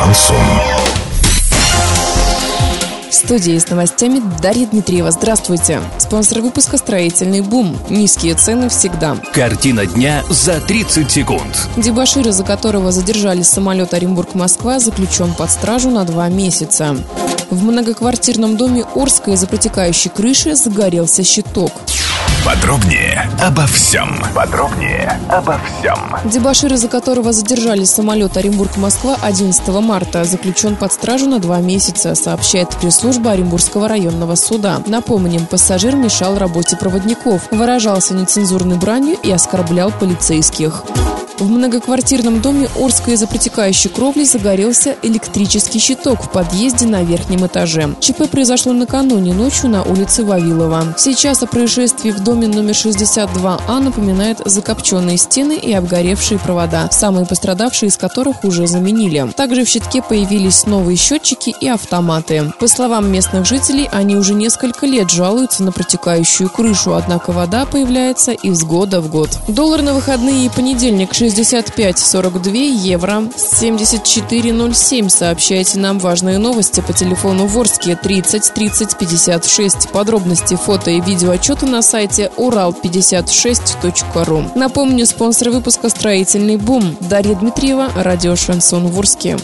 Шансон. В студии с новостями Дарья Дмитриева. Здравствуйте. Спонсор выпуска «Строительный бум». Низкие цены всегда. Картина дня за 30 секунд. Дебашир, из-за которого задержали самолет Оренбург-Москва, заключен под стражу на два месяца. В многоквартирном доме Орска из-за протекающей крыши загорелся щиток. Подробнее обо всем. Подробнее обо всем. Дебашир, из-за которого задержали самолет Оренбург-Москва 11 марта, заключен под стражу на два месяца, сообщает пресс-служба Оренбургского районного суда. Напомним, пассажир мешал работе проводников, выражался нецензурной бранью и оскорблял полицейских. В многоквартирном доме Орска из-за протекающей кровли загорелся электрический щиток в подъезде на верхнем этаже. ЧП произошло накануне ночью на улице Вавилова. Сейчас о происшествии в доме номер 62А напоминает закопченные стены и обгоревшие провода, самые пострадавшие из которых уже заменили. Также в щитке появились новые счетчики и автоматы. По словам местных жителей, они уже несколько лет жалуются на протекающую крышу, однако вода появляется из года в год. Доллар на выходные и понедельник 6 65-42 евро 7407. Сообщайте нам важные новости по телефону Ворске 30 30 56. Подробности, фото и видео отчеты на сайте урал56.ру. Напомню, спонсор выпуска «Строительный бум» Дарья Дмитриева, радио «Шансон Ворске».